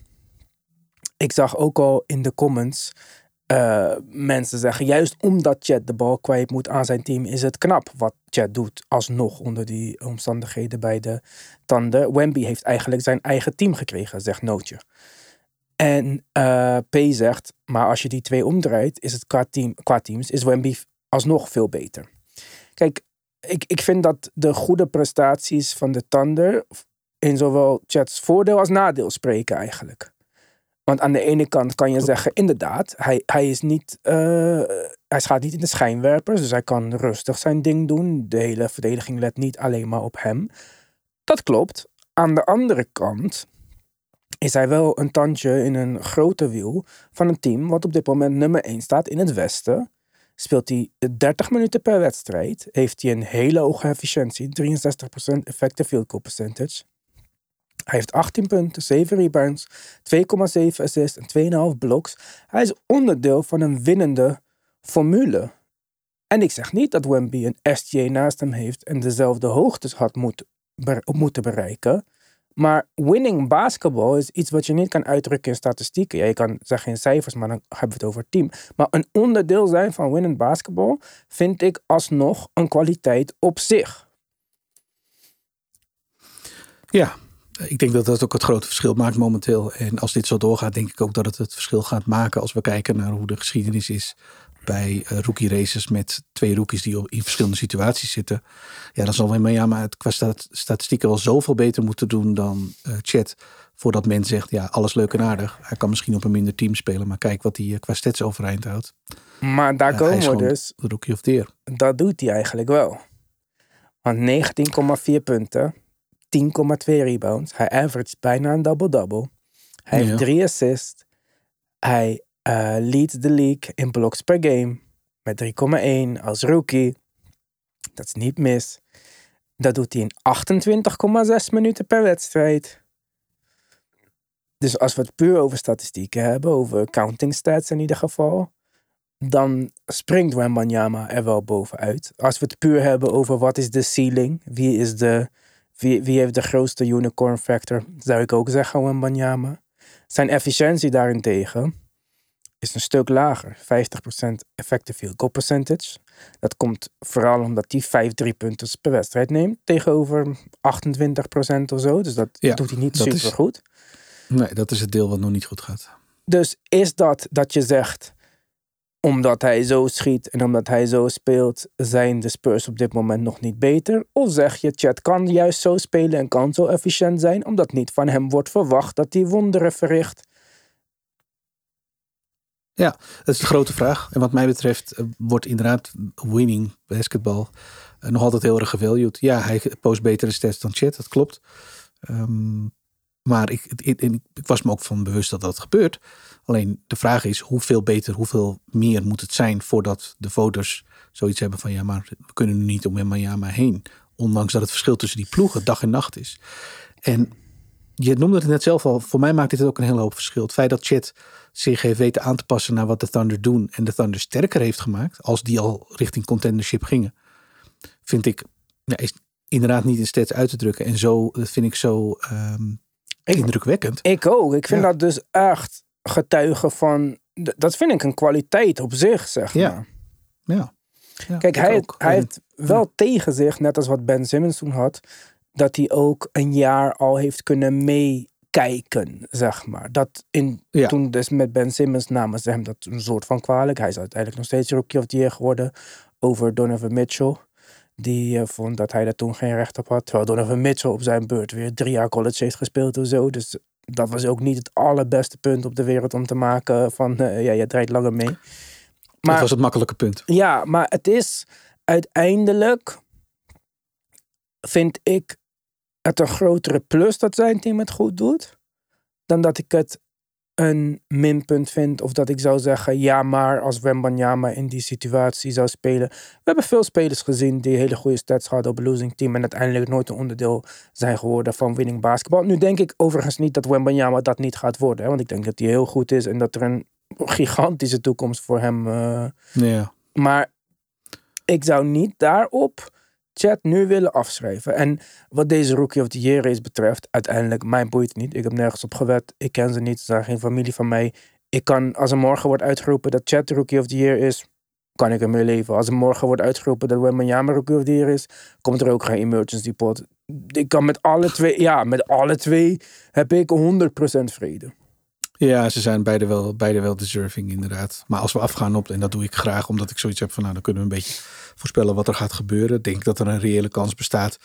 Ik zag ook al in de comments eh, mensen zeggen, juist omdat Chet de bal kwijt moet aan zijn team, is het knap wat Chet doet. Alsnog onder die omstandigheden bij de tanden. Wemby heeft eigenlijk zijn eigen team gekregen, zegt Nootje. En eh, P zegt, maar als je die twee omdraait, is het qua, team, qua teams, is Wemby alsnog veel beter. Kijk, ik, ik vind dat de goede prestaties van de Thunder in zowel Chats voordeel als nadeel spreken eigenlijk. Want aan de ene kant kan je zeggen, inderdaad, hij, hij is niet, eh, hij gaat niet in de schijnwerpers, dus hij kan rustig zijn ding doen. De hele verdediging let niet alleen maar op hem. Dat klopt. Aan de andere kant is hij wel een tandje in een grote wiel van een team wat op dit moment nummer 1 staat in het Westen. Speelt hij 30 minuten per wedstrijd, heeft hij een hele hoge efficiëntie, 63% effective field goal percentage. Hij heeft 18 punten, 7 rebounds, 2,7 assists en 2,5 blocks. Hij is onderdeel van een winnende formule. En ik zeg niet dat Wemby een SJ naast hem heeft en dezelfde hoogtes had moet, moeten bereiken. Maar winning basketball is iets wat je niet kan uitdrukken in statistieken. Ja, je kan zeggen in cijfers, maar dan hebben we het over team. Maar een onderdeel zijn van winnend basketball vind ik alsnog een kwaliteit op zich. Ja, ik denk dat dat ook het grote verschil maakt momenteel. En als dit zo doorgaat, denk ik ook dat het het verschil gaat maken als we kijken naar hoe de geschiedenis is bij eh, rookie races met twee rookies die op- in verschillende situaties zitten. Ja, dan zal Wembanyama het qua stat- statistieken wel zoveel beter moeten doen dan eh Chet. Voordat men zegt, ja, alles leuk en aardig. Hij kan misschien op een minder team spelen, maar kijk wat hij eh, qua stats overeind houdt. Maar daar Ja, komen we dus. de rookie of year. Dat doet hij eigenlijk wel. Want 19,4 punten, 10,2 rebounds. Hij averaged bijna een double-double. Hij Ja. heeft drie assists. Hij eh leads de league in blocks per game. Met 3,1 als rookie. Dat is niet mis. Dat doet hij in 28,6 minuten per wedstrijd. Dus als we het puur over statistieken hebben, over counting stats in ieder geval, dan springt Wembanyama er wel bovenuit. Als we het puur hebben over wat is de ceiling, wie, is de, wie, wie heeft de grootste unicorn factor, zou ik ook zeggen Wembanyama. Zijn efficiëntie daarentegen is een stuk lager, 50% effective field goal percentage. Dat komt vooral omdat hij 5 drie punten per wedstrijd neemt tegenover 28% of zo. Dus dat Ja, doet hij niet is- super goed. Nee, dat is het deel wat nog niet goed gaat. Dus is dat dat je zegt, omdat hij zo schiet en omdat hij zo speelt, zijn de Spurs op dit moment nog niet beter? Of zeg je, Chet kan juist zo spelen en kan zo efficiënt zijn, omdat niet van hem wordt verwacht dat hij wonderen verricht? Ja, dat is de grote vraag. En wat mij betreft eh, wordt inderdaad winning basketbal eh, nog altijd heel erg gevalued. Ja, hij post betere stats dan Chet, dat klopt. Ehm, maar ik, ik, was me ook van bewust dat dat gebeurt. Alleen de vraag is hoeveel beter, hoeveel meer moet het zijn voordat de voters zoiets hebben van ja, maar we kunnen nu niet om Wembanyama heen. Ondanks dat het verschil tussen die ploegen dag en nacht is. En je noemde het net zelf al, voor mij maakt dit ook een hele hoop verschil. Het feit dat Chet zich heeft weten aan te passen naar wat de Thunder doen en de Thunder sterker heeft gemaakt, als die al richting contendership gingen, vind ik, ja, is inderdaad niet in stats uit te drukken. En zo, dat vind ik zo ehm, indrukwekkend. Ik ook. Ik vind Ja. dat dus echt getuigen van... Dat vind ik een kwaliteit op zich, zeg maar. Ja. Ja, Kijk, hij, ook. hij heeft wel tegen zich, net als wat Ben Simmons toen had, dat hij ook een jaar al heeft kunnen meekijken, zeg maar. Dat in, toen dus met Ben Simmons namen ze hem dat een soort van kwalijk. Hij is uiteindelijk nog steeds rookie of the year geworden over Donovan Mitchell. Die eh, vond dat hij daar toen geen recht op had. Terwijl Donovan Mitchell op zijn beurt weer drie jaar college heeft gespeeld of zo. Dus dat was ook niet het allerbeste punt op de wereld om te maken van, eh, ja, je draait langer mee. dat was het makkelijke punt. Ja, maar het is uiteindelijk, vind ik het een grotere plus dat zijn team het goed doet, dan dat ik het een minpunt vind of dat ik zou zeggen, ja maar als Wembanyama in die situatie zou spelen. We hebben veel spelers gezien die hele goede stats hadden op een losing team en uiteindelijk nooit een onderdeel zijn geworden van winning basketbal. Nu denk ik overigens niet dat Wembanyama dat niet gaat worden, hè, want ik denk dat hij heel goed is en dat er een gigantische toekomst voor hem Ja. maar ik zou niet daarop chat nu willen afschrijven. En wat deze Rookie of the Year race betreft, uiteindelijk, mijn boeit niet. Ik heb nergens op gewet. Ik ken ze niet. Ze zijn geen familie van mij. Ik kan, als er morgen wordt uitgeroepen dat chat Rookie of the Year is, kan ik ermee leven. Als er morgen wordt uitgeroepen dat Wembanyama Rookie of the Year is, komt er ook geen emergency pot. Ik kan met alle twee, ja, met alle twee heb ik 100% vrede. Ja, ze zijn beide wel, beide wel deserving inderdaad. Maar als we afgaan op, en dat doe ik graag, omdat ik zoiets heb van, nou, dan kunnen we een beetje voorspellen wat er gaat gebeuren. Denk dat er een reële kans bestaat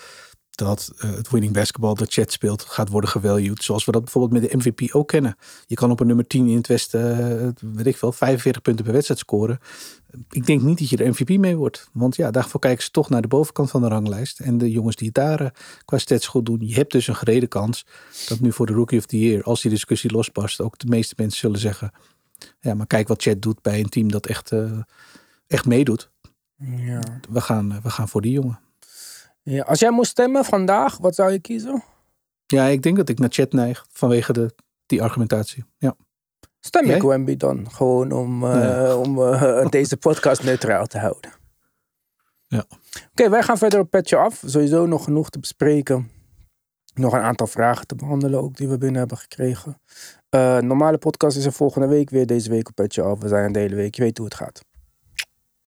dat eh, het winning basketbal dat Chat speelt gaat worden gevalued. Zoals we dat bijvoorbeeld met de MVP ook kennen. Je kan op een nummer 10 in het Westen, eh, weet ik veel, 45 punten per wedstrijd scoren. Ik denk niet dat je er MVP mee wordt. Want ja, daarvoor kijken ze toch naar de bovenkant van de ranglijst. En de jongens die het daar eh, qua stats goed doen. Je hebt dus een gerede kans dat nu voor de Rookie of the Year, als die discussie losbarst, ook de meeste mensen zullen zeggen. Ja, maar kijk wat Chat doet bij een team dat echt, echt meedoet. Ja. We gaan, eh, we gaan voor die jongen. Ja, als jij moest stemmen vandaag, wat zou je kiezen? Ja, ik denk dat ik naar Chat neig vanwege de, die argumentatie. Ja. Stem Jij? ik Wemby dan gewoon om, eh, Ja. om eh, deze podcast neutraal te houden. Ja. Oké, wij gaan verder op Petje Af. Sowieso nog genoeg te bespreken. Nog een aantal vragen te behandelen ook die we binnen hebben gekregen. Normale podcast is er volgende week weer. Deze week op Petje Af. We zijn de hele week. Je weet hoe het gaat.